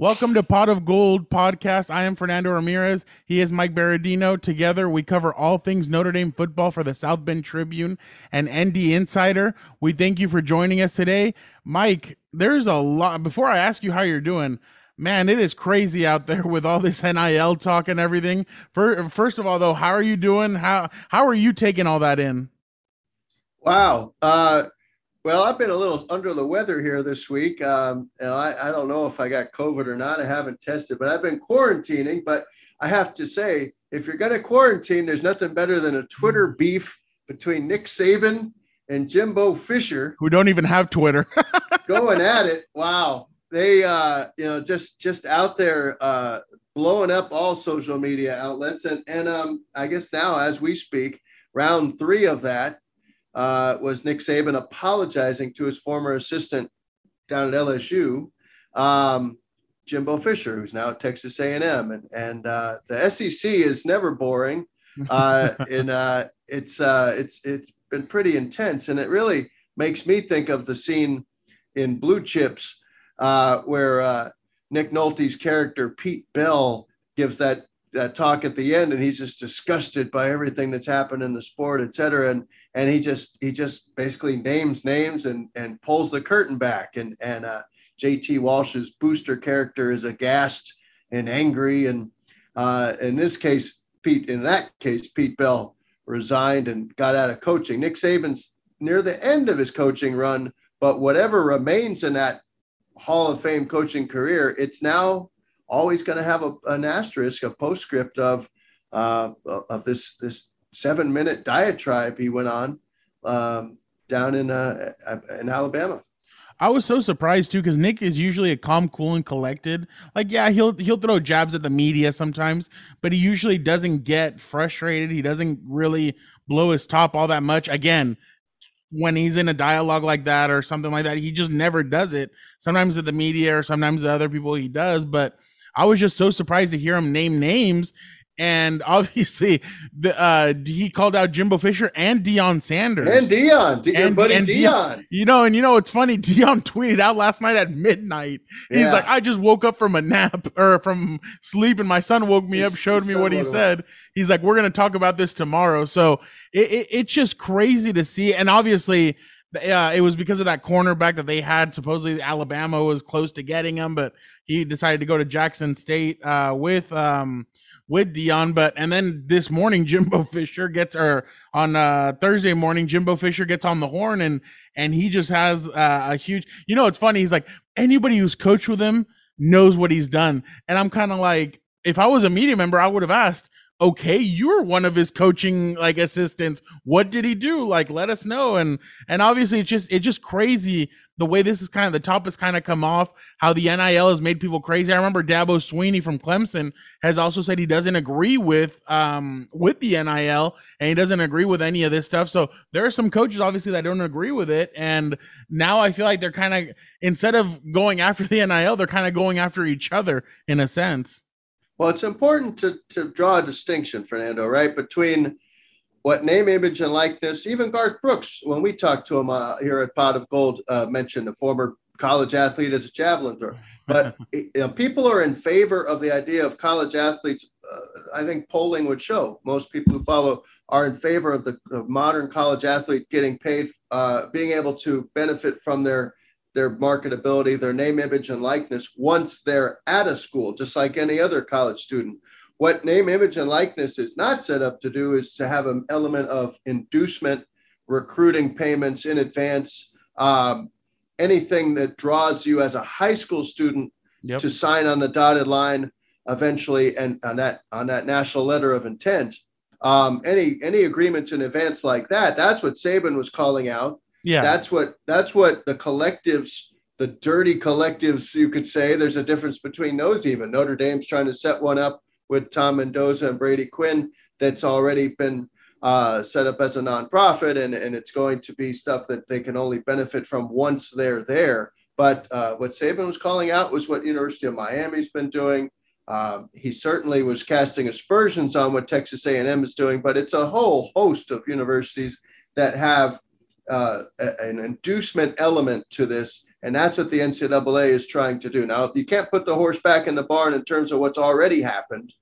Welcome to Pot of Gold podcast. I am Fernando Ramirez. He is Mike Berardino. Together, we cover all things Notre Dame football for the South Bend Tribune and ND Insider. We thank you for joining us today. Mike, there's a lot. Before I ask you how you're doing, man, it is crazy out there with all this NIL talk and everything. First of all, though, how are you doing? How how are you taking all that in? Wow. Uh, well, I've been a little under the weather here this week. Um, and I, I don't know if I got COVID or not. I haven't tested, but I've been quarantining. But I have to say, if you're going to quarantine, there's nothing better than a Twitter beef between Nick Saban and Jimbo Fisher, who don't even have Twitter, going at it. Wow, they uh, you know just just out there uh, blowing up all social media outlets, and and um, I guess now as we speak, round three of that uh, was Nick Saban apologizing to his former assistant down at LSU, um, Jimbo Fisher, who's now at Texas A&M, and and uh, the SEC is never boring, uh, and uh, it's uh, it's it's been pretty intense, and it really makes me think of the scene in Blue Chips uh, where uh, Nick Nolte's character Pete Bell gives that that talk at the end and he's just disgusted by everything that's happened in the sport et cetera. And and he just he just basically names names and and pulls the curtain back. And and uh, jt walsh's booster character is aghast and angry. And uh, in this case pete in that case pete bell resigned and got out of coaching. Nick saban's near the end of his coaching run but whatever remains in that hall of fame coaching career it's now always going to have a, an asterisk, a postscript of uh, of this this seven minute diatribe he went on um, down in uh, in Alabama. I was so surprised too because Nick is usually a calm, cool, and collected. Like, yeah, he'll he'll throw jabs at the media sometimes, but he usually doesn't get frustrated. He doesn't really blow his top all that much. Again, when he's in a dialogue like that or something like that, he just never does it. Sometimes at the media or sometimes the other people he does, but I was just so surprised to hear him name names. And obviously, the, uh, he called out Jimbo Fisher and Deion Sanders and Deion, De- and, buddy and Deion. You know, and you know it's funny. Deion tweeted out last night at midnight. He's yeah. like, "I just woke up from a nap or from sleep, and my son woke me up, showed me what he said." He's like, "We're gonna talk about this tomorrow." So it, it, it's just crazy to see, and obviously uh, it was because of that cornerback that they had. Supposedly Alabama was close to getting him, but he decided to go to Jackson State uh, with um, with Deion. But and then this morning, Jimbo Fisher gets or on uh, Thursday morning, Jimbo Fisher gets on the horn and and he just has uh, a huge. You know, it's funny. He's like anybody who's coached with him knows what he's done, and I'm kind of like, if I was a media member, I would have asked okay you're one of his coaching like assistants. What did he do? Like let us know. And and obviously it's just it's just crazy the way this is kind of the top has kind of come off how the nil has made people crazy. I remember dabo swinney from clemson has also said he doesn't agree with um with the nil and he doesn't agree with any of this stuff. So there are some coaches obviously that don't agree with it. And now i feel like they're kind of instead of going after the nil they're kind of going after each other in a sense well, it's important to, to draw a distinction, Fernando, right, between what name, image, and likeness, even Garth Brooks, when we talked to him uh, here at Pot of Gold, uh, mentioned a former college athlete as a javelin thrower. But you know, people are in favor of the idea of college athletes. Uh, I think polling would show most people who follow are in favor of the of modern college athlete getting paid, uh, being able to benefit from their their marketability, their name, image, and likeness once they're at a school, just like any other college student. What name, image, and likeness is not set up to do is to have an element of inducement, recruiting payments in advance, um, anything that draws you as a high school student yep. to sign on the dotted line eventually and on that on that national letter of intent. Um, any any agreements in advance like that, that's what Saban was calling out. Yeah. That's what that's what the collectives the dirty collectives, you could say. There's a difference between those. Even Notre Dame's trying to set one up with Tom Mendoza and Brady Quinn that's already been uh, set up as a nonprofit, and, and it's going to be stuff that they can only benefit from once they're there. But uh, what Saban was calling out was what University of Miami's been doing. Um, he certainly was casting aspersions on what Texas A&M is doing, but it's a whole host of universities that have uh, an inducement element to this, and that's what the NCAA is trying to do. Now, you can't put the horse back in the barn in terms of what's already happened.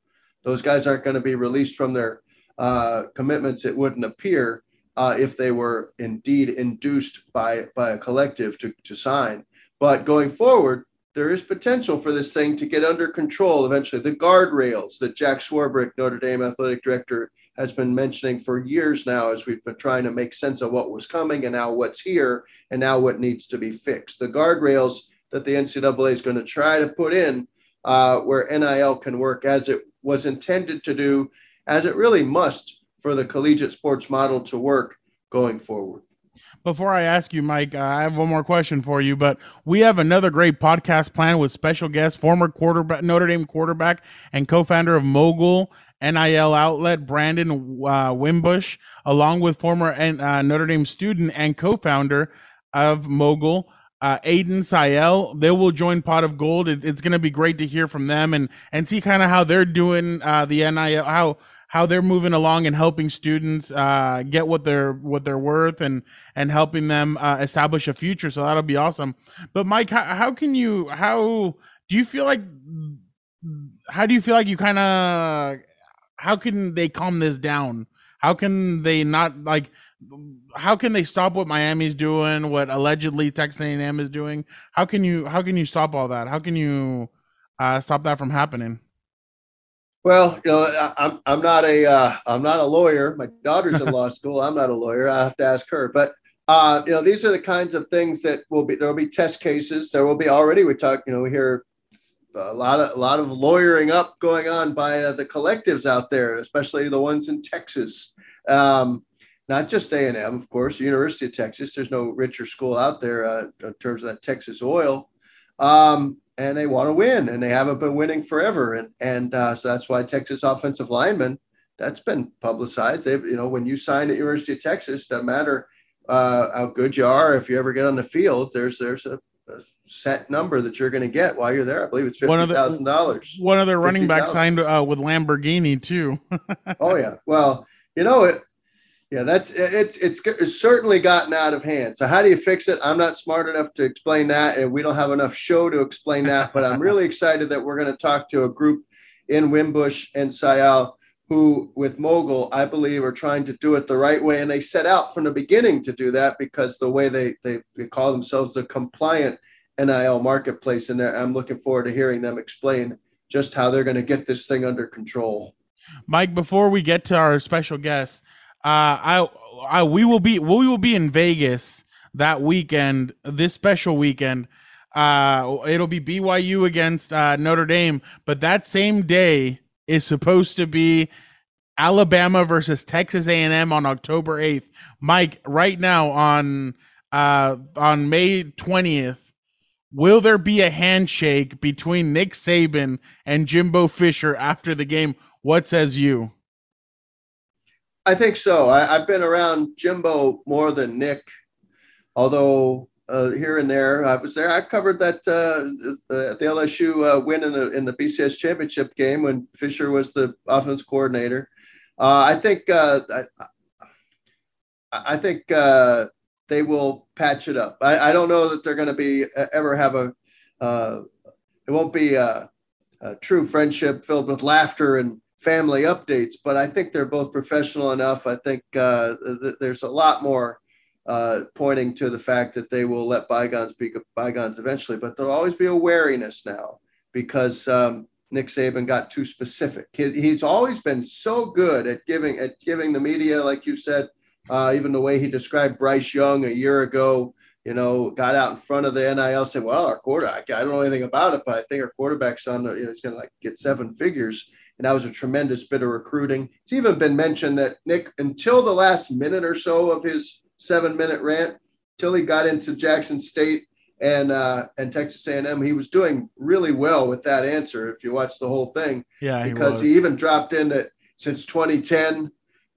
Those guys aren't going to be released from their uh, commitments. It wouldn't appear uh, if they were indeed induced by by a collective to to sign. But going forward, there is potential for this thing to get under control eventually. The guardrails that Jack Swarbrick, Notre Dame athletic director, has been mentioning for years now as we've been trying to make sense of what was coming and now what's here and now what needs to be fixed. The guardrails that the NCAA is going to try to put in uh, where NIL can work as it was intended to do, as it really must for the collegiate sports model to work going forward. Before I ask you, Mike, uh, I have one more question for you. But we have another great podcast plan with special guests, former quarterback, Notre Dame quarterback, and co-founder of MOGL NIL outlet, Brandon uh, Wimbush, along with former uh, Notre Dame student and co-founder of MOGL, uh, Ayden Syal. They will join Pot of Gold. It, it's going to be great to hear from them and and see kind of how they're doing uh, the NIL, how how they're moving along and helping students uh, get what they're what they're worth and and helping them uh, establish a future. So that'll be awesome. But Mike, how, how can you how do you feel like how do you feel like you kind of how can they calm this down? How can they not like? How can they stop what Miami's doing? What allegedly Texas A&M is doing? How can you how can you stop all that? How can you uh, stop that from happening? Well, you know, I, I'm I'm not a uh, I'm not a lawyer. My daughter's in law school. I'm not a lawyer. I have to ask her. But uh, you know, these are the kinds of things that will be. There will be test cases. There will be already. We talk. You know, we hear a lot of a lot of lawyering up going on by uh, the collectives out there, especially the ones in Texas. Um, not just A and M, of course, University of Texas. There's no richer school out there uh, in terms of that Texas oil. Um, and they want to win, and they haven't been winning forever, and and uh, so that's why Texas offensive linemen that's been publicized. They've you know when you sign at University of Texas, doesn't matter uh, how good you are, if you ever get on the field, there's there's a, a set number that you're going to get while you're there. I believe it's fifty thousand dollars. One of the running backs signed uh, with Lamborghini too. oh yeah, well you know it yeah, that's it's, it's it's certainly gotten out of hand. So how do you fix it? I'm not smart enough to explain that, and we don't have enough show to explain that. But I'm really excited that we're going to talk to a group in Wimbush and Syal who, with MOGL, I believe, are trying to do it the right way, and they set out from the beginning to do that because the way they they, they call themselves the compliant NIL marketplace, and I'm looking forward to hearing them explain just how they're going to get this thing under control. Mike, before we get to our special guest uh, I, I, we will be, we will be in Vegas that weekend, this special weekend. Uh, it'll be BYU against uh, Notre Dame, but that same day is supposed to be Alabama versus Texas A&M on October 8th. Mike, right now on uh on May 20th, will there be a handshake between Nick Saban and Jimbo Fisher after the game? What says you? I think so. I, have been around Jimbo more than Nick, although uh, here and there I was there. I covered that uh, the, the LSU uh, win in the in the BCS championship game when Fisher was the offense coordinator. Uh, I think uh, I, I, think uh, they will patch it up. I, I don't know that they're going to be ever have a. it won't be a, a true friendship filled with laughter and family updates, but I think they're both professional enough. I think uh, th- there's a lot more uh, pointing to the fact that they will let bygones be bygones eventually, but there'll always be a wariness now because um, Nick Saban got too specific. He, he's always been so good at giving at giving the media, like you said, uh, even the way he described Bryce Young a year ago. You know, got out in front of the NIL, said, "Well, our quarterback, I don't know anything about it, but I think our quarterback's on. The, you know, he's going to like get seven figures." and that was a tremendous bit of recruiting. It's even been mentioned that Nick, until the last minute or so of his seven minute rant, till he got into Jackson State and uh, and Texas A&M. He was doing really well with that answer. If you watch the whole thing, yeah, because he, he even dropped in that since 2010,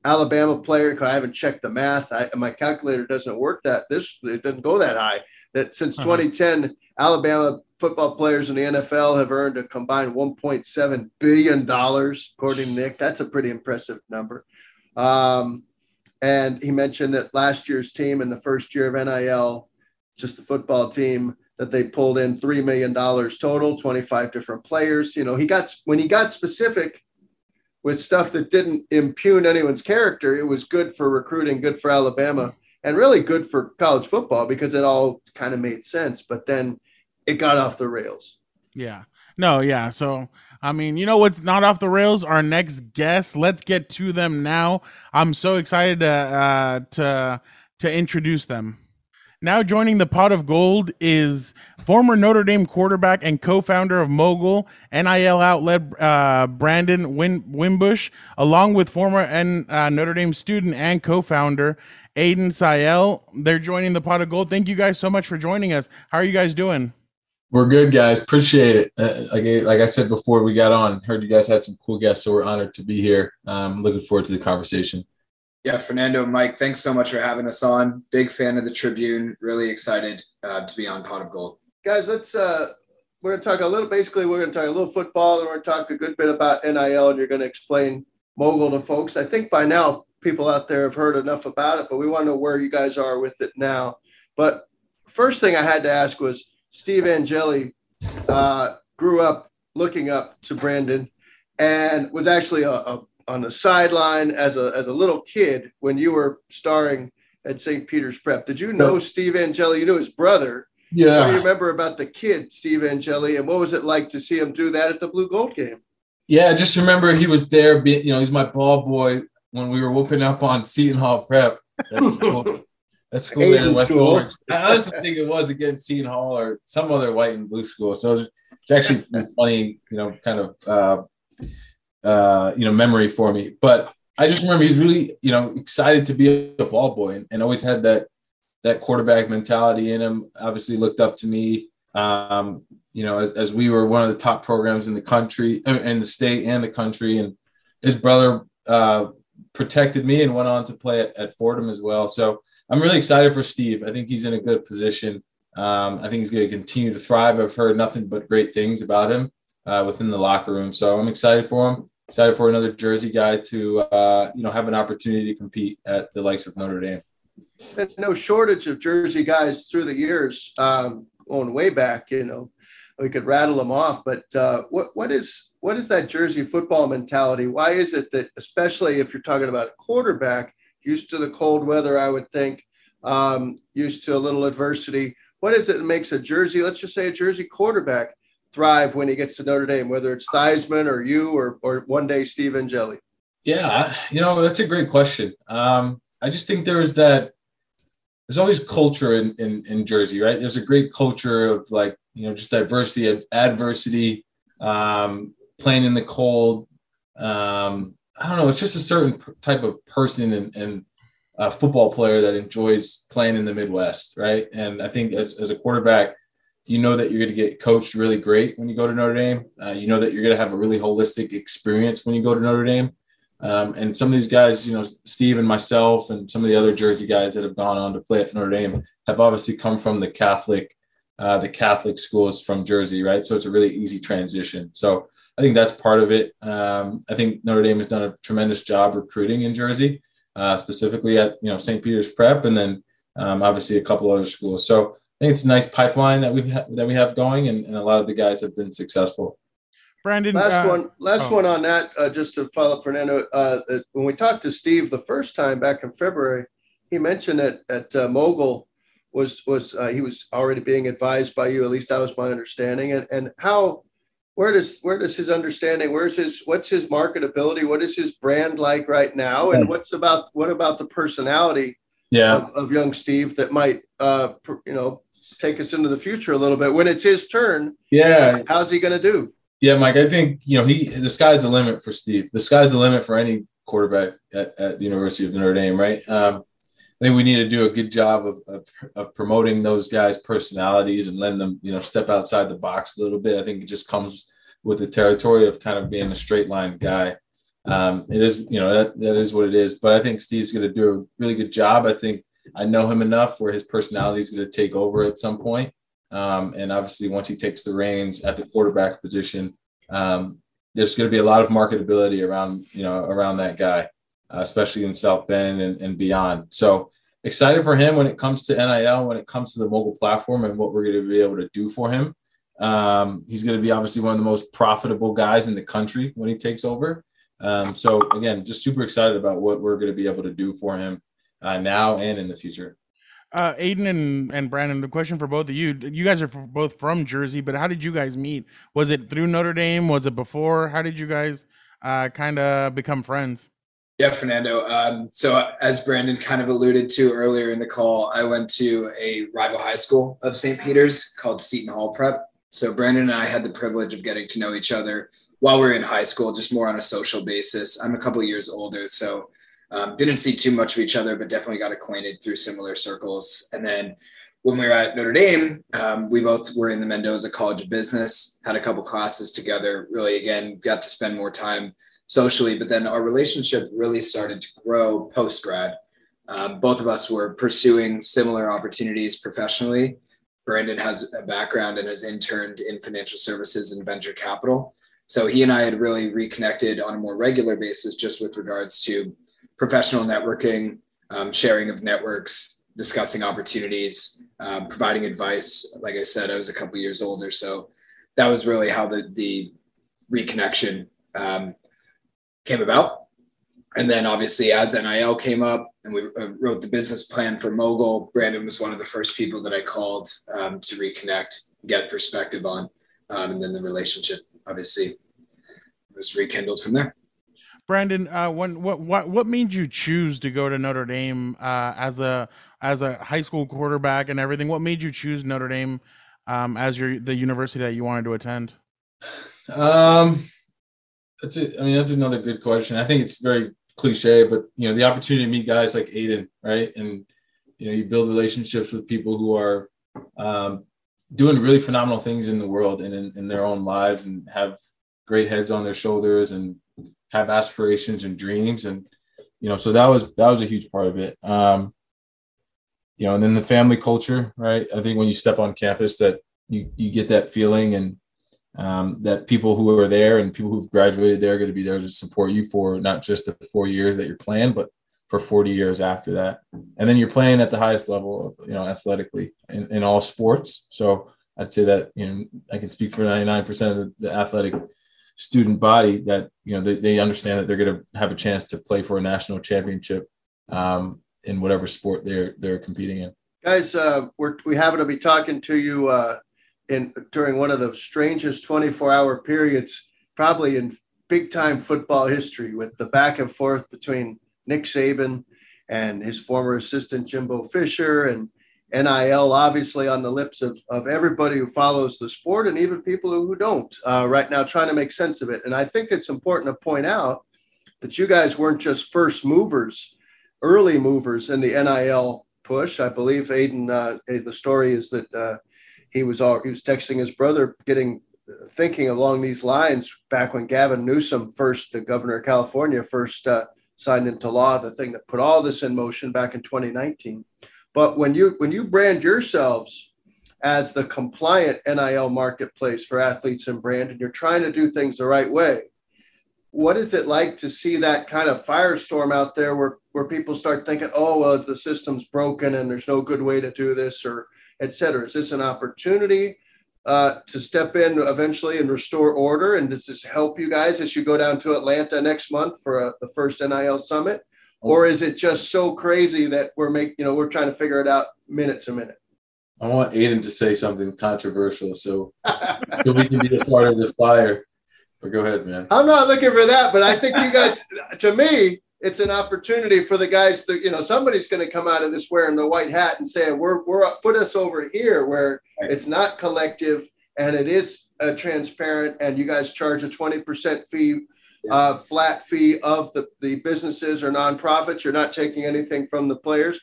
Alabama player. Cause I haven't checked the math. I, my calculator doesn't work that this it doesn't go that high. That since uh-huh. 2010, Alabama football players in the NFL have earned a combined 1.7 billion dollars, according to Nick. That's a pretty impressive number. Um, and he mentioned that last year's team in the first year of NIL, just the football team, that they pulled in three million dollars total, 25 different players. You know, he got when he got specific with stuff that didn't impugn anyone's character, it was good for recruiting, good for Alabama, and really good for college football because it all kind of made sense. But then it got off the rails. Yeah. No, yeah. So, I mean, you know what's not off the rails? Our next guest. Let's get to them now. I'm so excited to uh, to to introduce them. Now joining the pot of gold is former Notre Dame quarterback and co-founder of MOGL NIL outlet uh, Brandon Win- Wimbush, along with former N- uh, Notre Dame student and co-founder Ayden Syal. They're joining the pot of gold. Thank you guys so much for joining us. How are you guys doing? We're good, guys. Appreciate it. Uh, like, like I said before we got on, heard you guys had some cool guests, so we're honored to be here. Um, looking forward to the conversation. Yeah, Fernando, Mike, thanks so much for having us on. Big fan of the Tribune. Really excited uh, to be on Pot of Gold. Guys, let's. Uh, we're going to talk a little. Basically, we're going to talk a little football, and we're going to talk a good bit about NIL, and you're going to explain MOGL to folks. I think by now people out there have heard enough about it, but we want to know where you guys are with it now. But first thing I had to ask was Steve Angeli uh, grew up looking up to Brandon and was actually a, a, on the sideline as a, as a little kid when you were starring at St. Peter's Prep. Did you know Steve Angeli? You knew his brother. Yeah. What do you remember about the kid, Steve Angeli, and what was it like to see him do that at the Blue Gold game? Yeah, I just remember he was there. You know, he's my ball boy when we were whooping up on Seton Hall Prep. That school there in West school. Orange. I honestly think it was against Seton Hall or some other white and blue school. So it's, it's actually funny, you know, kind of, uh, uh, you know, memory for me. But I just remember he's really, you know, excited to be a ball boy and, and always had that that quarterback mentality in him. Obviously, looked up to me. Um, you know, as, as we were one of the top programs in the country, uh, in the state and the country, and his brother uh, protected me and went on to play at, at Fordham as well. So I'm really excited for Steve. I think he's in a good position. Um, I think he's going to continue to thrive. I've heard nothing but great things about him uh, within the locker room. So I'm excited for him. Excited for another Jersey guy to uh, you know have an opportunity to compete at the likes of Notre Dame. no shortage of Jersey guys through the years, um, going way back. You know, we could rattle them off. But uh, what what is what is that Jersey football mentality? Why is it that, especially if you're talking about a quarterback, used to the cold weather, I would think, um, used to a little adversity. What is it that makes a Jersey, let's just say a Jersey quarterback, thrive when he gets to Notre Dame, whether it's Theismann or you or, or one day Steve Angeli? Yeah, you know, that's a great question. Um, I just think there's that, there's always culture in, in, in Jersey, right? There's a great culture of like, you know, just diversity, and adversity, um, playing in the cold, um, I don't know. It's just a certain type of person and, and a football player that enjoys playing in the Midwest, right? And I think as, as a quarterback, you know that you're going to get coached really great when you go to Notre Dame. Uh, you know that you're going to have a really holistic experience when you go to Notre Dame. Um, and some of these guys, you know, Steve and myself, and some of the other Jersey guys that have gone on to play at Notre Dame have obviously come from the Catholic, uh, the Catholic schools from Jersey, right? So it's a really easy transition. So I think that's part of it. Um, I think Notre Dame has done a tremendous job recruiting in Jersey, uh, specifically at you know St. Peter's Prep, and then um, obviously a couple other schools. So think it's a nice pipeline that we ha- that we have going, and, and, a lot of the guys have been successful. Brandon, last uh, one, last oh. one on that. Uh, just to follow up, Fernando. Uh, when we talked to Steve the first time back in February, he mentioned that at uh, MOGL was was uh, he was already being advised by you. At least that was my understanding, and and how where does where does his understanding where's his what's his marketability what is his brand like right now and what's about what about the personality yeah. of, of young steve that might uh you know take us into the future a little bit when it's his turn yeah how's he going to do yeah mike i think you know he the sky's the limit for steve the sky's the limit for any quarterback at, at the university of notre dame right um, I think we need to do a good job of, of, of promoting those guys' personalities and letting them, you know, step outside the box a little bit. I think it just comes with the territory of kind of being a straight line guy. Um, it is, you know, that, that is what it is. But I think Steve's going to do a really good job. I think I know him enough where his personality is going to take over at some point. Um, and obviously, once he takes the reins at the quarterback position, um, there's going to be a lot of marketability around, you know, around that guy, uh, especially in South Bend and, and beyond. So excited for him when it comes to NIL, when it comes to the MOGL platform and what we're going to be able to do for him. Um, he's going to be obviously one of the most profitable guys in the country when he takes over. Um, so again, just super excited about what we're going to be able to do for him uh, now and in the future. Uh, Ayden and, and Brandon, the question for both of you, you guys are both from Jersey, but how did you guys meet? Was it through Notre Dame? Was it before? How did you guys uh, kind of become friends? Yeah, Fernando. Um, so as Brandon kind of alluded to earlier in the call, I went to a rival high school of St. Peter's called Seton Hall Prep. So Brandon and I had the privilege of getting to know each other while we are in high school, just more on a social basis. I'm a couple years older, so um, didn't see too much of each other, but definitely got acquainted through similar circles. And then when we were at Notre Dame, um, we both were in the Mendoza College of Business, had a couple classes together. Really, again, got to spend more time socially. But then our relationship really started to grow post grad. Um, both of us were pursuing similar opportunities professionally. Brandon has a background and has interned in financial services and venture capital. So he and I had really reconnected on a more regular basis just with regards to professional networking, um, sharing of networks, discussing opportunities, um, providing advice. Like I said, I was a couple years older, so that was really how the the reconnection um, came about. And then obviously, as NIL came up and we uh, wrote the business plan for MOGL, Brandon was one of the first people that I called um, to reconnect, get perspective on, um, and then the relationship obviously was rekindled from there. Brandon, uh, when what what what made you choose to go to Notre Dame uh, as a as a high school quarterback and everything? What made you choose Notre Dame um, as your the university that you wanted to attend? Um, that's it. I mean, that's another good question. I think it's very cliche, but you know, the opportunity to meet guys like Ayden, right, and you know, you build relationships with people who are um, doing really phenomenal things in the world and in, in their own lives, and have great heads on their shoulders and have aspirations and dreams. And you know so that was that was a huge part of it. Um you know and then the family culture right? I think when you step on campus that you you get that feeling and um, that people who are there and people who've graduated there are going to be there to support you for not just the four years that you're playing but for 40 years after that. And then you're playing at the highest level of you know athletically in, in all sports. So i'd say that you know i can speak for 99% of the, the athletic student body that you know they, they understand that they're going to have a chance to play for a national championship um, in whatever sport they're they're competing in. Guys, uh, we're we happen to be talking to you uh, in during one of the strangest 24 hour periods, probably in big time football history, with the back and forth between Nick Saban and his former assistant Jimbo Fisher and NIL obviously on the lips of, of everybody who follows the sport and even people who, don't uh, right now trying to make sense of it. And I think it's important to point out that you guys weren't just first movers, early movers in the NIL push. I believe Ayden, uh, the story is that uh, he was all, he was texting his brother, getting thinking along these lines back when Gavin Newsom first, the governor of California, first uh, signed into law the thing that put all this in motion back in 2019. But when you when you brand yourselves as the compliant NIL marketplace for athletes and brand, and you're trying to do things the right way, what is it like to see that kind of firestorm out there where, where people start thinking, oh, well, the system's broken and there's no good way to do this or et cetera? Is this an opportunity uh, to step in eventually and restore order? And does this help you guys as you go down to Atlanta next month for a, the first NIL summit? Or is it just so crazy that we're making you know we're trying to figure it out minute to minute? I want ayden to say something controversial so so we can be a part of the fire. But go ahead man. I'm not looking for that but i think you guys to me it's an opportunity for the guys that you know somebody's going to come out of this wearing the white hat and say we're we're put us over here where it's not collective and it is uh, transparent and you guys charge a 20% fee uh, flat fee of the, the businesses or nonprofits. You're not taking anything from the players.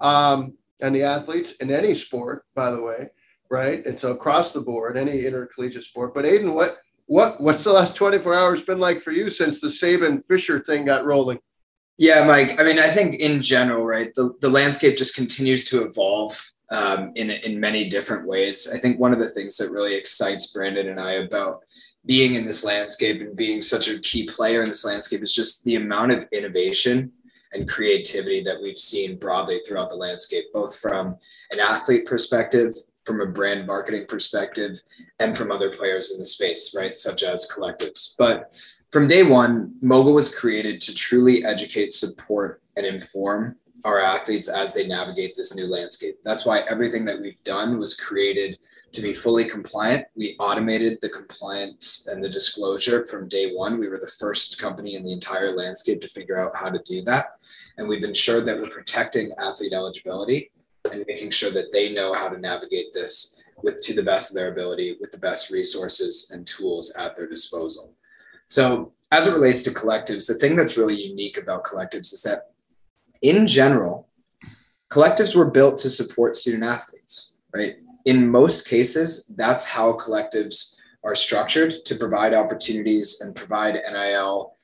um, and the athletes in any sport, by the way, right? It's across the board, any intercollegiate sport. But Ayden, what what what's the last 24 hours been like for you since the Saban Fisher thing got rolling? Yeah, Mike. I mean, I think in general, right, the, the landscape just continues to evolve um, in in many different ways. I think one of the things that really excites Brandon and I about being in this landscape and being such a key player in this landscape is just the amount of innovation and creativity that we've seen broadly throughout the landscape, both from an athlete perspective, from a brand marketing perspective, and from other players in the space, right, such as collectives. But from day one, MOGL was created to truly educate, support, and inform our athletes as they navigate this new landscape. That's why everything that we've done was created to be fully compliant. We automated the compliance and the disclosure from day one. We were the first company in the entire landscape to figure out how to do that. And we've ensured that we're protecting athlete eligibility and making sure that they know how to navigate this with to the best of their ability with the best resources and tools at their disposal. So as it relates to collectives, the thing that's really unique about collectives is that in general, collectives were built to support student athletes, right? In most cases, that's how collectives are structured to provide opportunities and provide NIL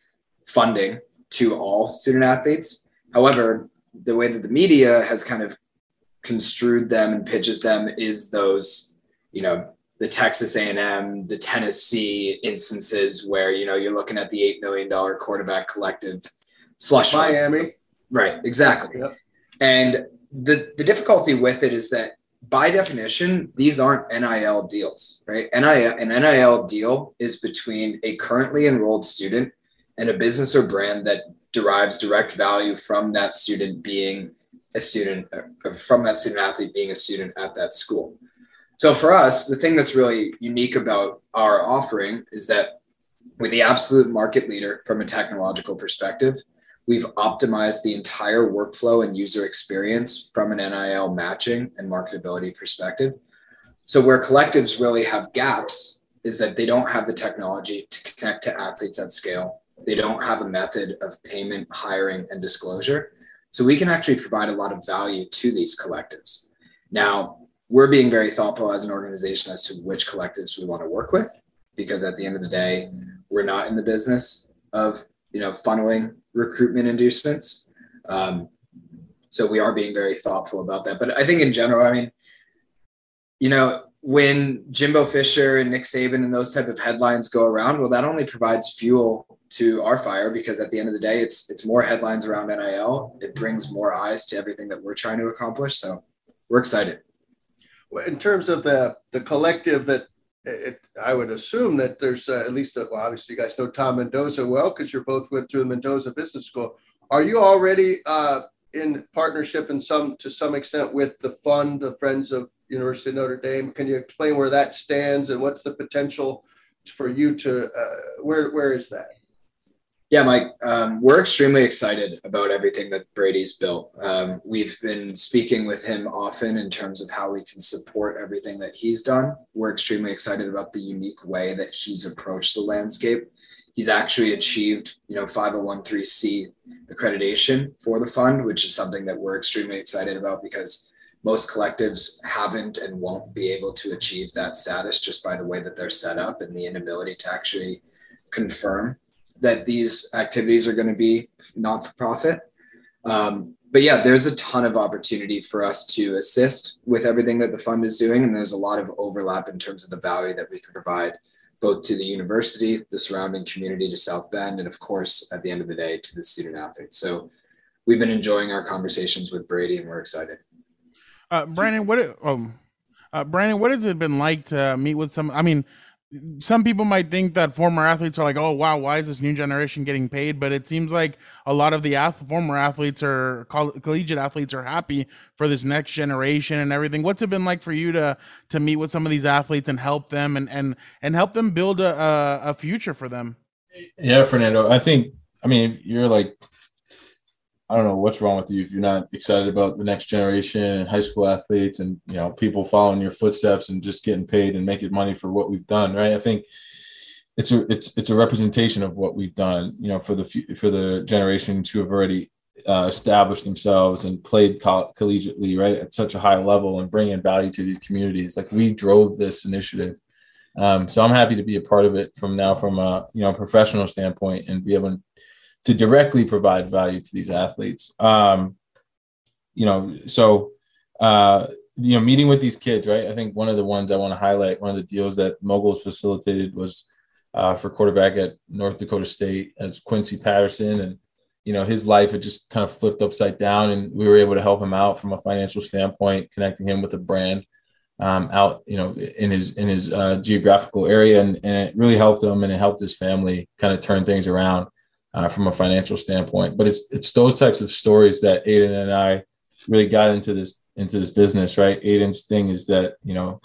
funding to all student athletes. However, the way that the media has kind of construed them and pitches them is those, you know, the Texas A&M, the Tennessee instances where you know you're looking at the eight million dollar quarterback collective slush Miami. Right, exactly. Yep. And the the difficulty with it is that by definition, these aren't NIL deals, right? NIL an NIL deal is between a currently enrolled student and a business or brand that derives direct value from that student being a student uh, from that student athlete being a student at that school. So for us, the thing that's really unique about our offering is that we're the absolute market leader from a technological perspective We've optimized the entire workflow and user experience from an NIL matching and marketability perspective. So, where collectives really have gaps is that they don't have the technology to connect to athletes at scale. They don't have a method of payment, hiring, and disclosure. So, we can actually provide a lot of value to these collectives. Now, we're being very thoughtful as an organization as to which collectives we want to work with, because at the end of the day, we're not in the business of you know funneling recruitment inducements. Um, so we are being very thoughtful about that. But I think in general, I mean, you know, when Jimbo Fisher and Nick Saban and those type of headlines go around, well, that only provides fuel to our fire because at the end of the day, it's it's more headlines around NIL. It brings more eyes to everything that we're trying to accomplish. So we're excited. Well, in terms of the the collective that it, I would assume that there's uh, at least, a, well, obviously, you guys know Tom Mendoza well because you're both went through the Mendoza Business School. Are you already uh, in partnership in some to some extent with the fund, the Friends of University of Notre Dame? Can you explain where that stands and what's the potential for you to uh, where where is that? Yeah, Mike, um, we're extremely excited about everything that Brady's built. Um, we've been speaking with him often in terms of how we can support everything that he's done. We're extremely excited about the unique way that he's approached the landscape. He's actually achieved, you know, 501c accreditation for the fund, which is something that we're extremely excited about because most collectives haven't and won't be able to achieve that status just by the way that they're set up and the inability to actually confirm that these activities are going to be not for profit. Um, but yeah, there's a ton of opportunity for us to assist with everything that the fund is doing. And there's a lot of overlap in terms of the value that we can provide both to the university, the surrounding community to South Bend, and of course, at the end of the day, to the student athletes. So we've been enjoying our conversations with Brady and we're excited. Uh, Brandon, what, um, uh, Brandon, what has it been like to meet with some, I mean, some people might think that former athletes are like, oh wow, why is this new generation getting paid? But it seems like a lot of the ath- former athletes or coll- collegiate athletes are happy for this next generation and everything. What's it been like for you to to meet with some of these athletes and help them and and and help them build a a, a future for them? Yeah, Fernando, I think I mean you're like I don't know what's wrong with you if you're not excited about the next generation and high school athletes and you know people following your footsteps and just getting paid and making money for what we've done, right? I think it's a it's it's a representation of what we've done, you know, for the for the generations who have already uh, established themselves and played coll- collegiately, right, at such a high level and bringing value to these communities. Like we drove this initiative. Um, so I'm happy to be a part of it from now, from a you know professional standpoint, and be able to directly provide value to these athletes. Um, you know, so uh, you know, meeting with these kids, right? I think one of the ones I want to highlight, one of the deals that MOGL's facilitated was uh, for quarterback at North Dakota State as Quincy Patterson, and you know his life had just kind of flipped upside down, and we were able to help him out from a financial standpoint, connecting him with a brand um, out, you know, in his in his uh, geographical area, and, and it really helped him, and it helped his family kind of turn things around uh, from a financial standpoint. But it's it's those types of stories that Ayden and I really got into this into this business, right? Ayden's thing is that you know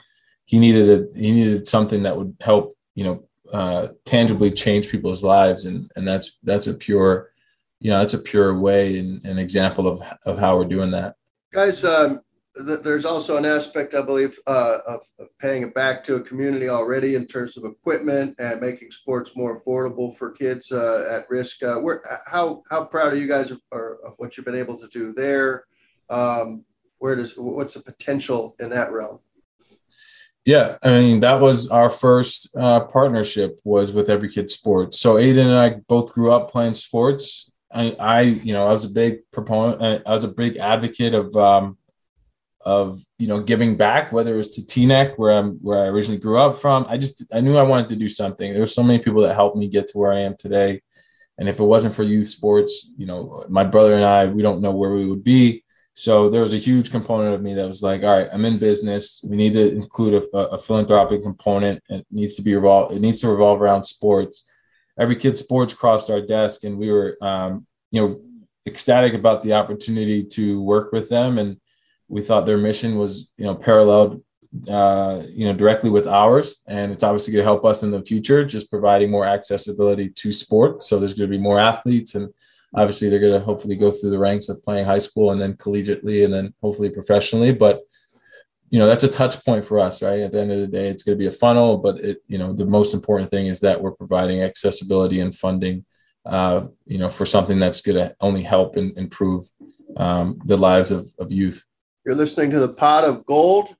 he needed a he needed something that would help you know uh, tangibly change people's lives, and and that's that's a pure you know that's a pure way and an example of of how we're doing that. Guys, um, th- there's also an aspect I believe uh, of, of paying it back to a community already in terms of equipment and making sports more affordable for kids uh, at risk. Uh, where how how proud are you guys of, of what you've been able to do there? Um, where does what's the potential in that realm? Yeah, I mean that was our first uh, partnership was with Every Kid Sports. So Ayden and I both grew up playing sports. I, I you know, I was a big proponent. Uh, I was a big advocate of um, of you know giving back, whether it was to Teaneck, where I'm where I originally grew up from. I just I knew I wanted to do something. There were so many people that helped me get to where I am today, and if it wasn't for youth sports, you know, my brother and I, we don't know where we would be. So there was a huge component of me that was like, all right, I'm in business. We need to include a, a philanthropic component. It needs to be revolve. It needs to revolve around sports. Every kid sports crossed our desk, and we were, um, you know, ecstatic about the opportunity to work with them. And we thought their mission was, you know, paralleled, uh, you know, directly with ours. And it's obviously going to help us in the future, just providing more accessibility to sport. So there's going to be more athletes and obviously they're going to hopefully go through the ranks of playing high school and then collegiately and then hopefully professionally but you know that's a touch point for us right at the end of the day it's going to be a funnel but it you know the most important thing is that we're providing accessibility and funding uh, you know for something that's going to only help and improve um, the lives of, of youth you're listening to the pot of gold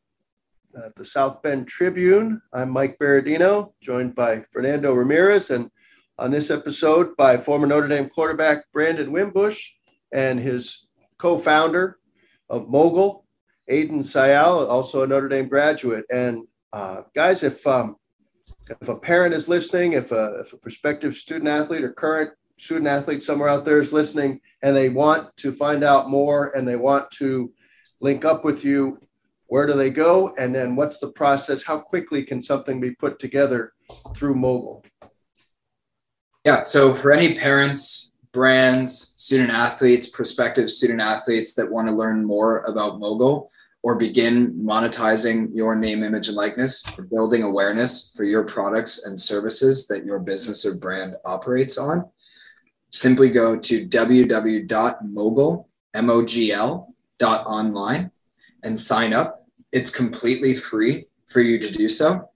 at the south bend tribune i'm mike berardino joined by fernando ramirez and on this episode by former Notre Dame quarterback Brandon Wimbush and his co founder of MOGL, Ayden Syal, also a Notre Dame graduate. And uh, guys, if um, if a parent is listening, if a, if a prospective student athlete or current student athlete somewhere out there is listening and they want to find out more and they want to link up with you, where do they go? And then what's the process? How quickly can something be put together through MOGL? Yeah. So for any parents, brands, student athletes, prospective student athletes that want to learn more about MOGL or begin monetizing your name, image, and likeness, or building awareness for your products and services that your business or brand operates on, simply go to www.mogl, M-O-G-L, online and sign up. It's completely free for you to do so.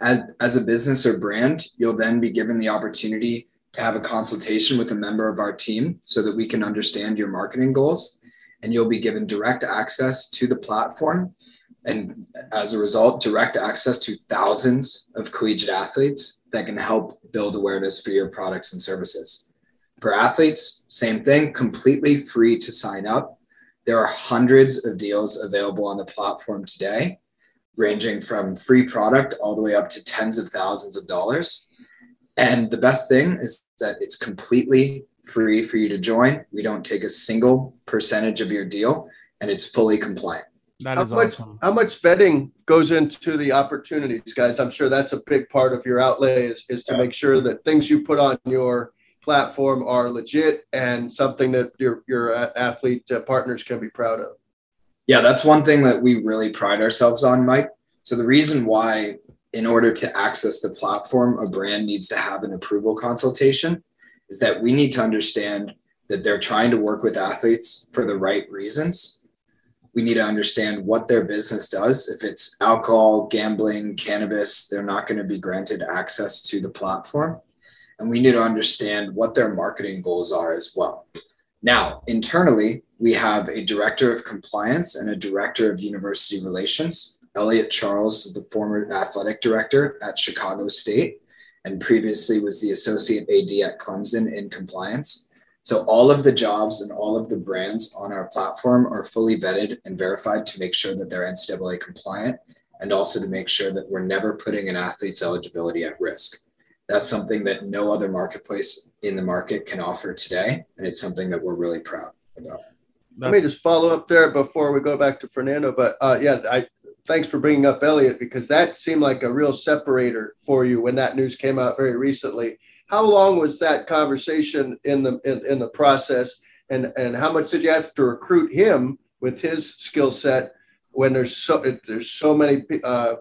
As, as a business or brand, you'll then be given the opportunity to have a consultation with a member of our team so that we can understand your marketing goals. And you'll be given direct access to the platform. And as a result, direct access to thousands of collegiate athletes that can help build awareness for your products and services. For athletes, same thing, completely free to sign up. There are hundreds of deals available on the platform today, ranging from free product all the way up to tens of thousands of dollars. And the best thing is that it's completely free for you to join. We don't take a single percentage of your deal, and it's fully compliant. That how is much, awesome. How much vetting goes into the opportunities, guys? I'm sure that's a big part of your outlay is, is to make sure that things you put on your platform are legit and something that your, your athlete uh, partners can be proud of. Yeah, that's one thing that we really pride ourselves on, Mike. So the reason why in order to access the platform, a brand needs to have an approval consultation. Is that we need to understand that they're trying to work with athletes for the right reasons. We need to understand what their business does. If it's alcohol, gambling, cannabis, they're not going to be granted access to the platform. And we need to understand what their marketing goals are as well. Now, internally, we have a director of compliance and a director of university relations. Elliot Charles is the former athletic director at Chicago State and previously was the associate AD at Clemson in compliance. So all of the jobs and all of the brands on our platform are fully vetted and verified to make sure that they're NCAA compliant and also to make sure that we're never putting an athlete's eligibility at risk. That's something that no other marketplace in the market can offer today. And it's something that we're really proud about. Let me just follow up there before we go back to Fernando. But uh, yeah, I thanks for bringing up Elliot because that seemed like a real separator for you when that news came out very recently. How long was that conversation in the in, in the process, and and how much did you have to recruit him with his skill set when there's so there's so many uh,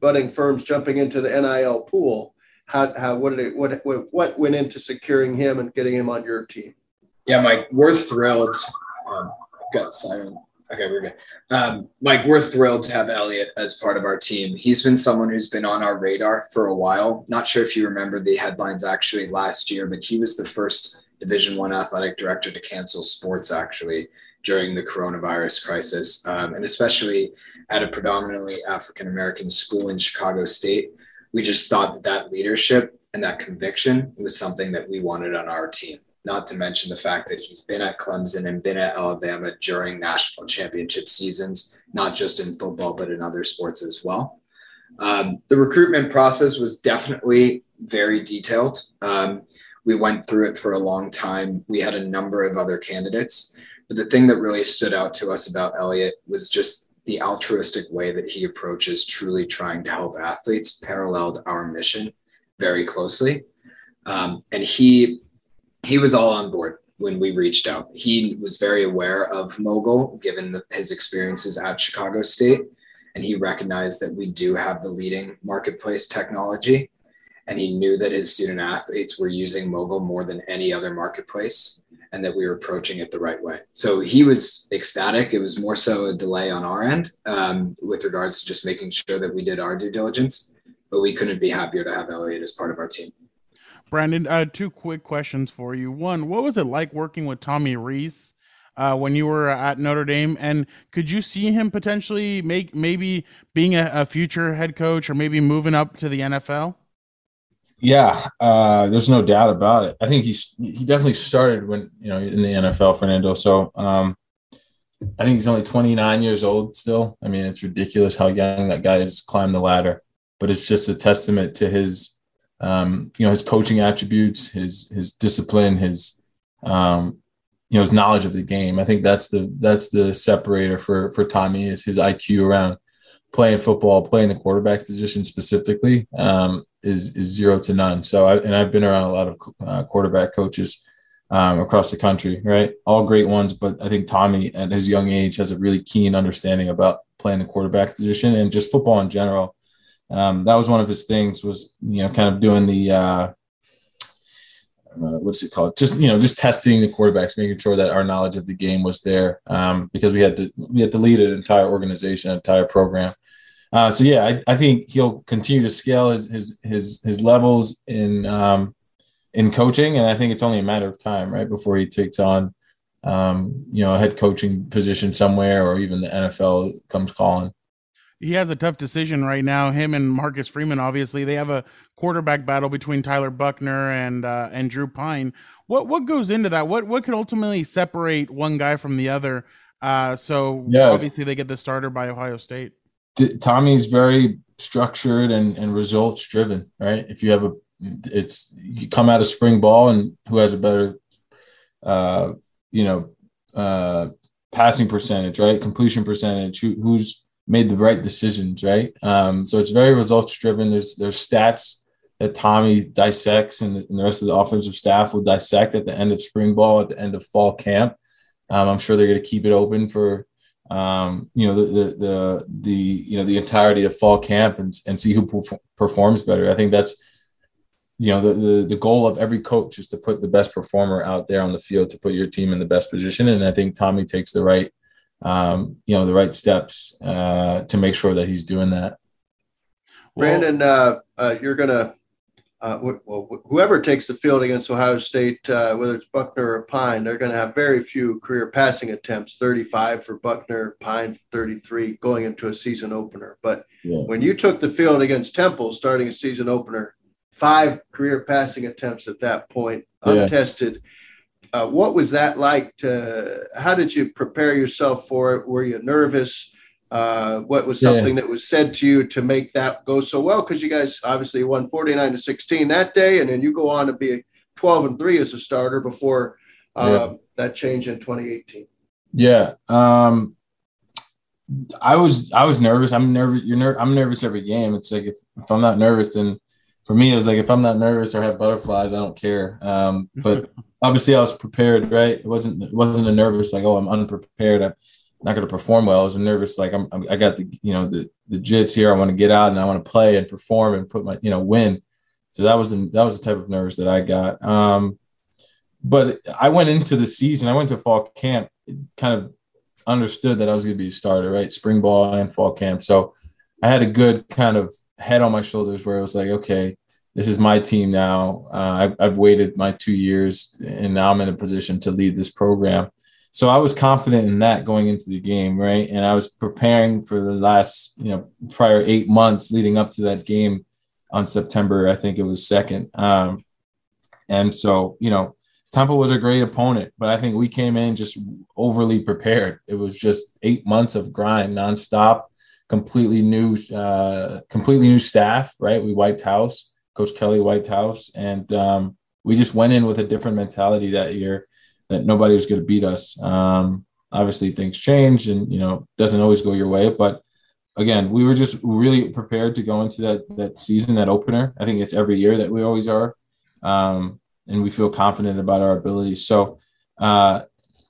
budding firms jumping into the NIL pool? How, how what did it what what went into securing him and getting him on your team? Yeah, Mike, we're thrilled. Um, I've got Simon Okay, we're good. Um, Mike, we're thrilled to have Elliot as part of our team. He's been someone who's been on our radar for a while. Not sure if you remember the headlines actually last year, but he was the first Division One athletic director to cancel sports actually during the coronavirus crisis, um, and especially at a predominantly African American school in Chicago State. We just thought that that leadership and that conviction was something that we wanted on our team not to mention the fact that he's been at Clemson and been at Alabama during national championship seasons, not just in football, but in other sports as well. Um, the recruitment process was definitely very detailed. Um, we went through it for a long time. We had a number of other candidates. But the thing that really stood out to us about Elliot was just the altruistic way that he approaches truly trying to help athletes paralleled our mission very closely. Um, and he he was all on board when we reached out. He was very aware of MOGL, given the, his experiences at Chicago State, and he recognized that we do have the leading marketplace technology. And he knew that his student athletes were using MOGL more than any other marketplace, and that we were approaching it the right way. So he was ecstatic. It was more so a delay on our end um, with regards to just making sure that we did our due diligence. But we couldn't be happier to have Elliot as part of our team. Brandon, uh, two quick questions for you. One, what was it like working with Tommy Rees? uh, when you were at Notre Dame? And could you see him potentially make maybe being a, a future head coach or maybe moving up to the NFL? Yeah, uh, there's no doubt about it. I think he's he definitely started when you know in the NFL, Fernando. So um, I think he's only 29 years old still. I mean, it's ridiculous how young that guy has climbed the ladder. But it's just a testament to his um, you know his coaching attributes, his his discipline, his um, you know his knowledge of the game. I think that's the that's the separator for for Tommy is his IQ around playing football, playing the quarterback position specifically um, is is zero to none. So I, and I've been around a lot of uh, quarterback coaches um, across the country, right? All great ones, but I think Tommy at his young age has a really keen understanding about playing the quarterback position and just football in general um, that was one of his things was you know kind of doing the uh, uh, what's it called? Just you know, just testing the quarterbacks, making sure that our knowledge of the game was there, um, because we had to we had to lead an entire organization, an entire program. Uh, so yeah, I, I, think he'll continue to scale his his his, his levels in um, in coaching, and I think it's only a matter of time, right, before he takes on um, you know a head coaching position somewhere, or even the NFL comes calling he has a tough decision right now. Him and Marcus Freeman, obviously, they have a quarterback battle between Tyler Buchner and uh, and Drew Pyne. What what goes into that? What what could ultimately separate one guy from the other? Uh, so yeah. obviously, they get the starter by Ohio State. Tommy's very structured and, and results driven, right? If you have a, it's you come out of spring ball and who has a better, uh, you know, uh, passing percentage, right? Completion percentage, who, who's made the right decisions, right? Um, so it's very results driven. There's there's stats that Tommy dissects and the, and the, rest of the offensive staff will dissect at the end of spring ball, at the end of fall camp. Um, I'm sure they're going to keep it open for um, you know the, the, the the you know the entirety of fall camp and and see who performs better. I think that's you know the, the the goal of every coach is to put the best performer out there on the field to put your team in the best position. And I think Tommy takes the right um, you know, the right steps uh, to make sure that he's doing that. Brandon, uh, uh, you're gonna uh, well, whoever takes the field against Ohio State, uh, whether it's Buchner or Pyne, they're going to have very few career passing attempts 35 for Buchner, Pyne 33 going into a season opener. But yeah. when you took the field against Temple starting a season opener, five career passing attempts at that point, untested. Yeah. Uh, what was that like? To, how did you prepare yourself for it? Were you nervous? Uh, what was something yeah. that was said to you to make that go so well? Because you guys obviously won 49 to 16 that day, and then you go on to be 12 and 3 as a starter before uh, yeah. that change in 2018. Yeah. Um, I was I was nervous. I'm nervous. You're ner- I'm nervous every game. It's like if, if I'm not nervous, then for me it was like if I'm not nervous or have butterflies, I don't care. Um, but obviously I was prepared, right? It wasn't it wasn't a nervous like oh I'm unprepared. I'm not going to perform well. I was nervous. Like I'm, I got the, you know, the, the jits here. I want to get out and I want to play and perform and put my, you know, win. So that was the, that was the type of nervous that I got. Um, but I went into the season, I went to fall camp, kind of understood that I was going to be a starter, right? Spring ball and fall camp. So I had a good kind of head on my shoulders where it was like, okay, this is my team now. Uh, I've, I've waited my two years and now I'm in a position to lead this program. So I was confident in that going into the game, right? And I was preparing for the last, you know, prior eight months leading up to that game on September, I think it was second. Um, and so, you know, Temple was a great opponent, but I think we came in just overly prepared. It was just eight months of grind nonstop, completely new, uh, completely new staff, right? We wiped house, Coach Kelly wiped house, and um, we just went in with a different mentality that year that nobody was going to beat us. Um, obviously, things change, and you know, doesn't always go your way. But again, we were just really prepared to go into that that season, that opener. I think it's every year that we always are, um, and we feel confident about our abilities. So, uh,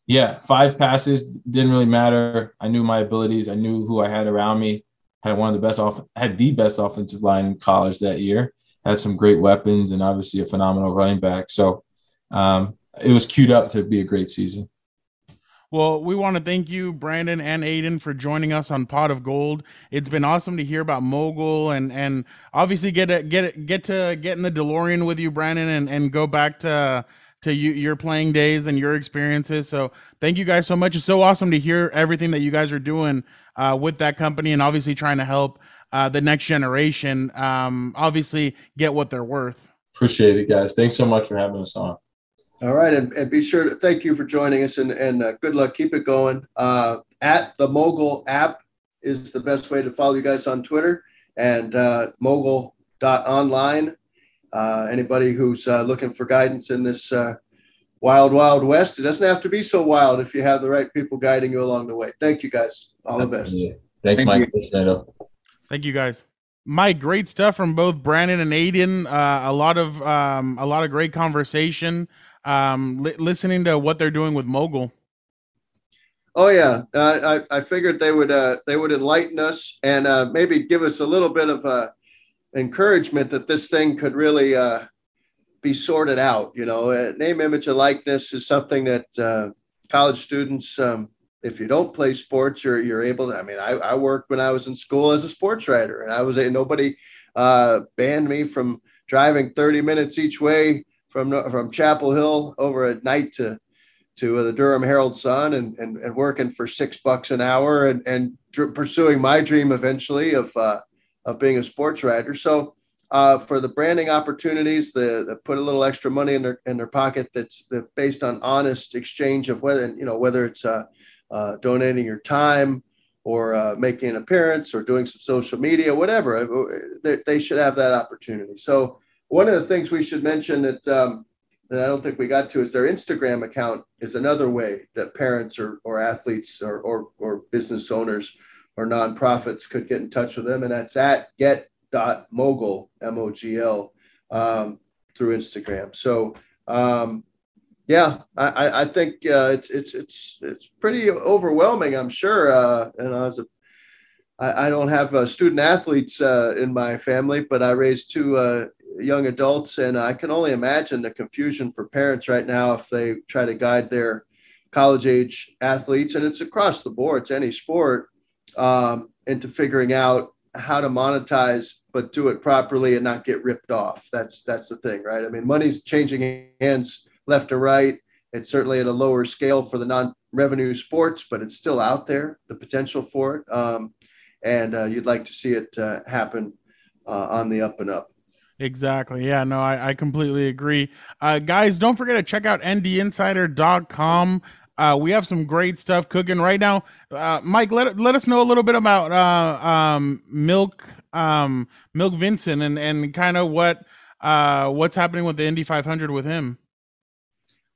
yeah, five passes didn't really matter. I knew my abilities. I knew who I had around me. Had one of the best off, had the best offensive line in college that year. Had some great weapons and obviously a phenomenal running back. So, um, it was queued up to be a great season. Well, we want to thank you, Brandon and Ayden, for joining us on Pot of Gold. It's been awesome to hear about MOGL and and obviously get to, get get to get in the DeLorean with you, Brandon, and and go back to to you, your playing days and your experiences. So thank you guys so much. It's so awesome to hear everything that you guys are doing uh, with that company and obviously trying to help uh, the next generation. Um, obviously, get what they're worth. Appreciate it, guys. Thanks so much for having us on. All right, and, and be sure to thank you for joining us and, and uh, good luck. Keep it going. Uh, at the MOGL app is the best way to follow you guys on Twitter and uh, mogl.online. Uh, anybody who's uh, looking for guidance in this uh, wild, wild west, it doesn't have to be so wild if you have the right people guiding you along the way. Thank you guys. All the best. Thanks, Thank Mike. You. Thank you guys. Mike, great stuff from both Brandon and Ayden. Uh, a lot of um, a lot of great conversation um, li- listening to what they're doing with MOGL. Oh yeah, uh, I I figured they would uh, they would enlighten us and uh, maybe give us a little bit of uh, encouragement that this thing could really uh, be sorted out. You know, uh, name, image, and likeness is something that uh, college students, um, if you don't play sports, you're you're able to. I mean, I, I worked when I was in school as a sports writer, and I was a nobody uh, banned me from driving 30 minutes each way from from Chapel Hill over at night to to the Durham Herald Sun and, and, and working for six bucks an hour and, and dr- pursuing my dream eventually of, uh, of being a sports writer. So uh, for the branding opportunities, the, the, put a little extra money in their in their pocket that's based on honest exchange of whether you know whether it's uh, uh donating your time or uh, making an appearance or doing some social media, whatever. Uh, they, they should have that opportunity. So one of the things we should mention that um, that I don't think we got to is their Instagram account is another way that parents or, or athletes or, or, or business owners or nonprofits could get in touch with them. And that's at get.mogl, M-O-G-L, um, through Instagram. So, um, yeah, I, I think uh, it's, it's, it's, it's pretty overwhelming, I'm sure. Uh, and as a I, I don't have uh, student athletes uh, in my family, but I raised two uh, young adults, and I can only imagine the confusion for parents right now if they try to guide their college age athletes, and it's across the board, it's any sport, um, into figuring out how to monetize, but do it properly and not get ripped off. That's that's the thing, right? I mean, money's changing hands left and right. It's certainly at a lower scale for the non-revenue sports, but it's still out there. The potential for it, um, and uh, you'd like to see it uh, happen uh, on the up and up. Exactly. Yeah, no, I, I completely agree. Uh, guys, don't forget to check out ndinsider.com. Uh, we have some great stuff cooking right now. Uh, Mike, let, let us know a little bit about uh, um, Milk um, Milk Vincent and, and kind of what uh, what's happening with the Indy 500 with him.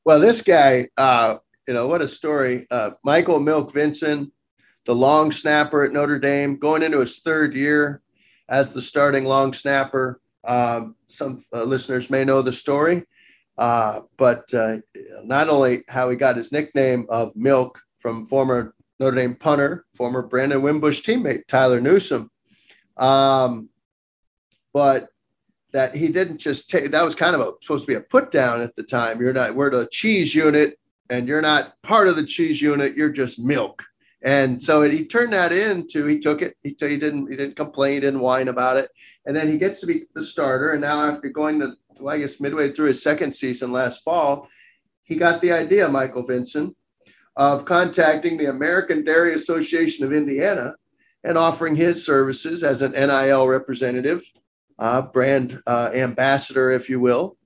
Well, this guy, uh, you know, what a story. Uh, Michael Milk Vincent, the long snapper at Notre Dame, going into his third year as the starting long snapper. Um, some listeners may know the story, uh, but uh, not only how he got his nickname of Milk from former Notre Dame punter, former Brandon Wimbush teammate Tyler Newsome, um, but that he didn't just take that was kind of a, supposed to be a put down at the time. You're not we're the cheese unit, and you're not part of the cheese unit. You're just milk. And so he turned that into he took it. He, he didn't he didn't complain, he didn't whine about it. And then he gets to be the starter. And now after going to well, I guess midway through his second season last fall, he got the idea, Michael Vincent, of contacting the American Dairy Association of Indiana and offering his services as an NIL representative, uh, brand uh, ambassador, if you will.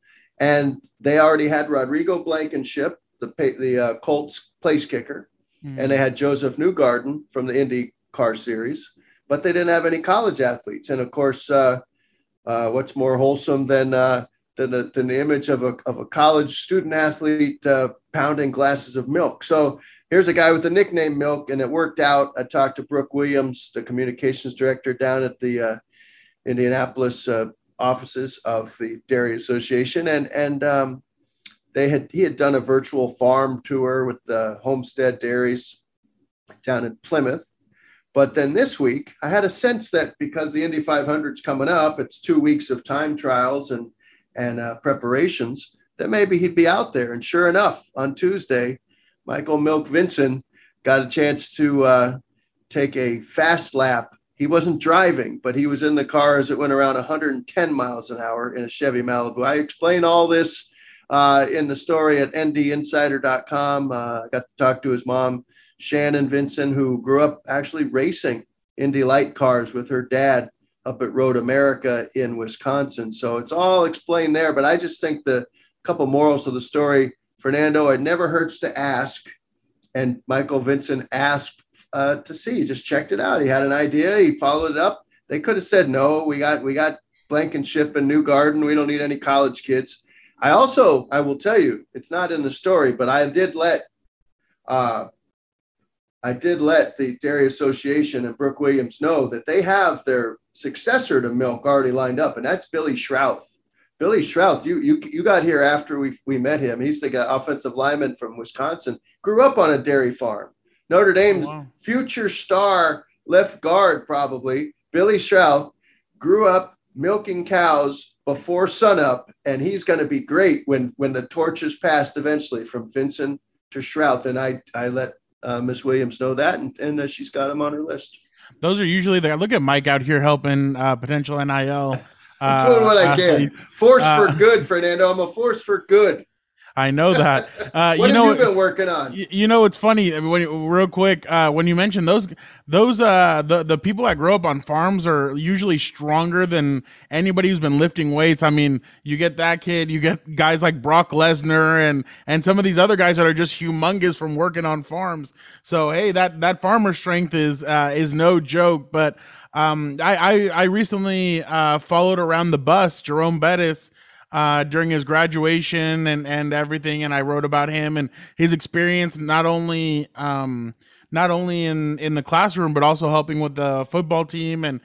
And they already had Rodrigo Blankenship, the the uh, Colts place kicker, mm-hmm. and they had Josef Newgarden from the Indy Car Series, but they didn't have any college athletes. And of course, uh, uh, what's more wholesome than uh, than, a, than the image of a of a college student athlete pounding glasses of milk? So here's a guy with the nickname Milk, and it worked out. I talked to Brooke Williams, the communications director down at the uh, Indianapolis uh, offices of the Dairy Association, and and um, they had he had done a virtual farm tour with the Homestead Dairies down in Plymouth. But then this week, I had a sense that because the Indy 500 is coming up, it's two weeks of time trials and and uh, preparations, that maybe he'd be out there. And sure enough, on Tuesday, Michael Milk Vincent got a chance to uh, take a fast lap. He wasn't driving, but he was in the car as it went around 110 miles an hour in a Chevy Malibu. I explain all this uh, in the story at ndinsider.com. Uh, I got to talk to his mom, Shannon Vincent, who grew up actually racing Indy light cars with her dad up at Road America in Wisconsin. So it's all explained there. But I just think the couple morals of the story Fernando, it never hurts to ask. And Michael Vincent asked uh, to see, just checked it out. He had an idea, he followed it up. They could have said, no, we got, we got Blankenship and Newgarden. We don't need any college kids. I also, I will tell you, it's not in the story, but I did let, uh, I did let the Dairy Association and Brooke Williams know that they have their successor to Milk already lined up, and that's Billy Schrauth. Billy Schrauth, you you you got here after we we met him. He's the guy, offensive lineman from Wisconsin. Grew up on a dairy farm. Notre Dame's wow. future star left guard, probably Billy Schrauth, grew up milking cows before sunup, and he's going to be great when when the torch is passed eventually from Vincent to Schrauth. And I I let uh, Miss Williams know that, and and uh, she's got him on her list. Those are usually the look at Mike out here helping uh, potential NIL I'm doing what I can. Force uh, for good, Fernando. I'm a force for good. I know that. Uh, what you know, have you been working on? You, you know, it's funny when real quick uh, when you mentioned those those uh, the the people that grow up on farms are usually stronger than anybody who's been lifting weights. I mean, you get that kid, you get guys like Brock Lesnar and and some of these other guys that are just humongous from working on farms. So hey, that that farmer strength is uh, is no joke. But um, I, I, I recently uh, followed around the bus Jerome Bettis uh, during his graduation and and everything, and I wrote about him and his experience not only um, not only in in the classroom but also helping with the football team. And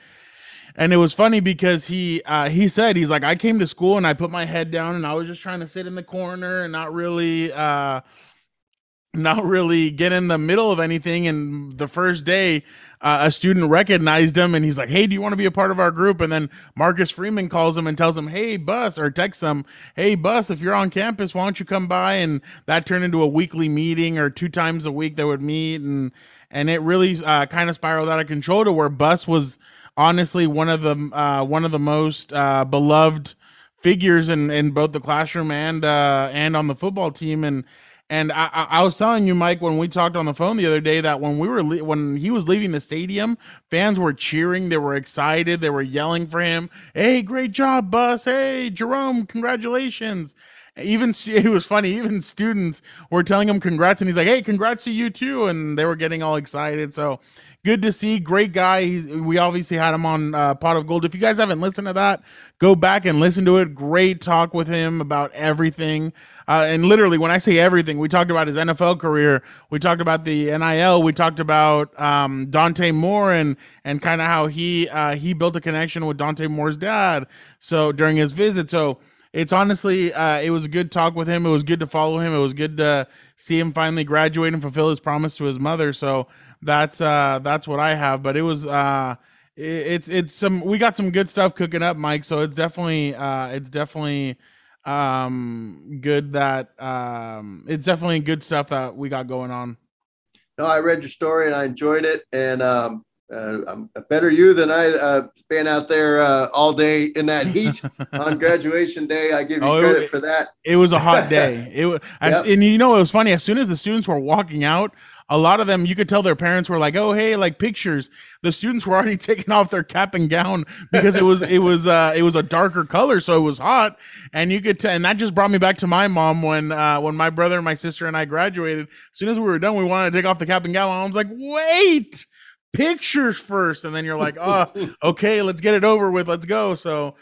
and it was funny because he uh, he said he's like I came to school and I put my head down and I was just trying to sit in the corner and not really uh, not really get in the middle of anything. And the first day, uh, a student recognized him and he's like, Hey, do you want to be a part of our group? And then Marcus Freeman calls him and tells him, Hey, Bus, or texts him, Hey, Bus, if you're on campus, why don't you come by? And that turned into a weekly meeting or two times a week they would meet. And, and it really uh, kind of spiraled out of control to where Bus was honestly one of the uh, one of the most uh, beloved figures in, in both the classroom and uh, and on the football team. And and I, I was telling you, Mike, when we talked on the phone the other day, that when we were le- when he was leaving the stadium, fans were cheering, they were excited, they were yelling for him. Hey, great job, Bus! Hey, Jerome, congratulations! Even it was funny. Even students were telling him congrats, and he's like, "Hey, congrats to you too!" And they were getting all excited. So good to see. Great guy. He's, we obviously had him on uh, Pot of Gold. If you guys haven't listened to that, go back and listen to it. Great talk with him about everything. Uh, and literally, when I say everything, we talked about his NFL career. We talked about the NIL. We talked about um, Dante Moore and and kind of how he uh, he built a connection with Dante Moore's dad. So during his visit, so it's honestly uh, it was a good talk with him. It was good to follow him. It was good to see him finally graduate and fulfill his promise to his mother. So that's uh that's what I have. But it was uh it, it's it's some we got some good stuff cooking up, Mike. So it's definitely uh it's definitely um good that um it's definitely good stuff that we got going on. No, I read your story and I enjoyed it, and um, uh, I'm a better you than I uh, being out there uh, all day in that heat on graduation day. I give you Oh, it- credit for that. It was a hot day. It was, as, Yep. and you know, it was funny. As soon as the students were walking out, a lot of them, you could tell their parents were like, "Oh, hey, like pictures." The students were already taking off their cap and gown because it was, it was, uh, it was a darker color, so it was hot, and you could tell. And that just brought me back to my mom when, uh, when my brother and my sister and I graduated. As soon as we were done, we wanted to take off the cap and gown. I was like, "Wait." Pictures first, and then you're like, "Oh, okay, let's get it over with. Let's go." So,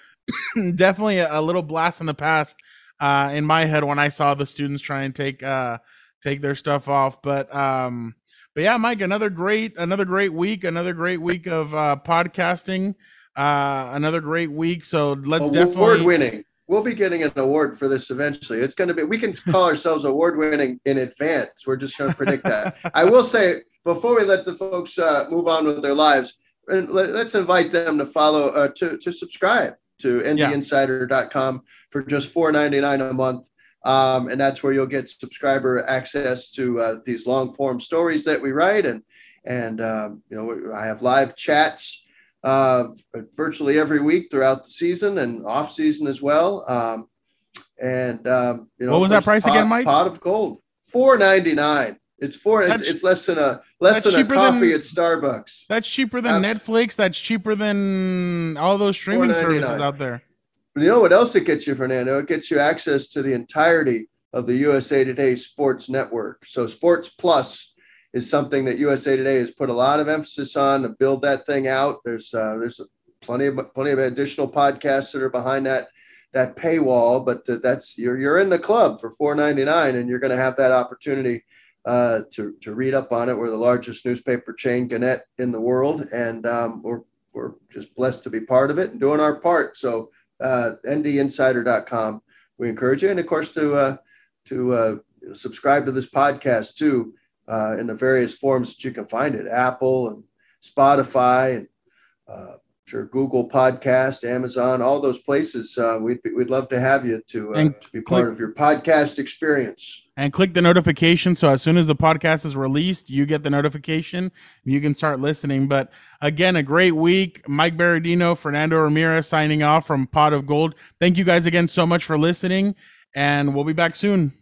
definitely a, a little blast in the past uh, in my head when I saw the students try and take uh, take their stuff off. But um, but yeah, Mike, another great another great week, another great week of uh, podcasting, uh, another great week. So let's definitely award winning. We'll be getting an award for this eventually. It's going to be. We can call ourselves award winning in advance. We're just going to predict that. I will say before we let the folks uh, move on with their lives, and let, us invite them to follow uh, to to subscribe to ndinsider.com for just $4.99 a month. Um, and that's where you'll get subscriber access to uh, these long form stories that we write. And, and um, you know, I have live chats uh, virtually every week throughout the season and off season as well. Um, and, um, you know, What was that price again, pot- Mike? Pot of gold, four ninety nine. It's four. It's, it's less than a less than a coffee than- at Starbucks. that's cheaper than Netflix. That's cheaper than all those streaming services out there. But you know what else it gets you, Fernando? It gets you access to the entirety of the USA Today Sports Network. So Sports Plus is something that USA Today has put a lot of emphasis on to build that thing out. There's uh, there's plenty of plenty of additional podcasts that are behind that that paywall, but that's you're you're in the club for 4.99, and you're going to have that opportunity uh, to to read up on it. We're the largest newspaper chain, Gannett, in the world, and um, we're we're just blessed to be part of it and doing our part. So uh, ndinsider.com. We encourage you, and of course, to uh, to uh, subscribe to this podcast too uh, in the various forms that you can find it: Apple and Spotify, and uh, sure Google Podcast, Amazon, all those places. Uh, we'd be, we'd love to have you to, uh, to be part click- of your podcast experience. and click the notification so as soon as the podcast is released you get the notification and you can start listening but again a great week mike Berardino, fernando ramirez signing off from pot of gold thank you guys again so much for listening and we'll be back soon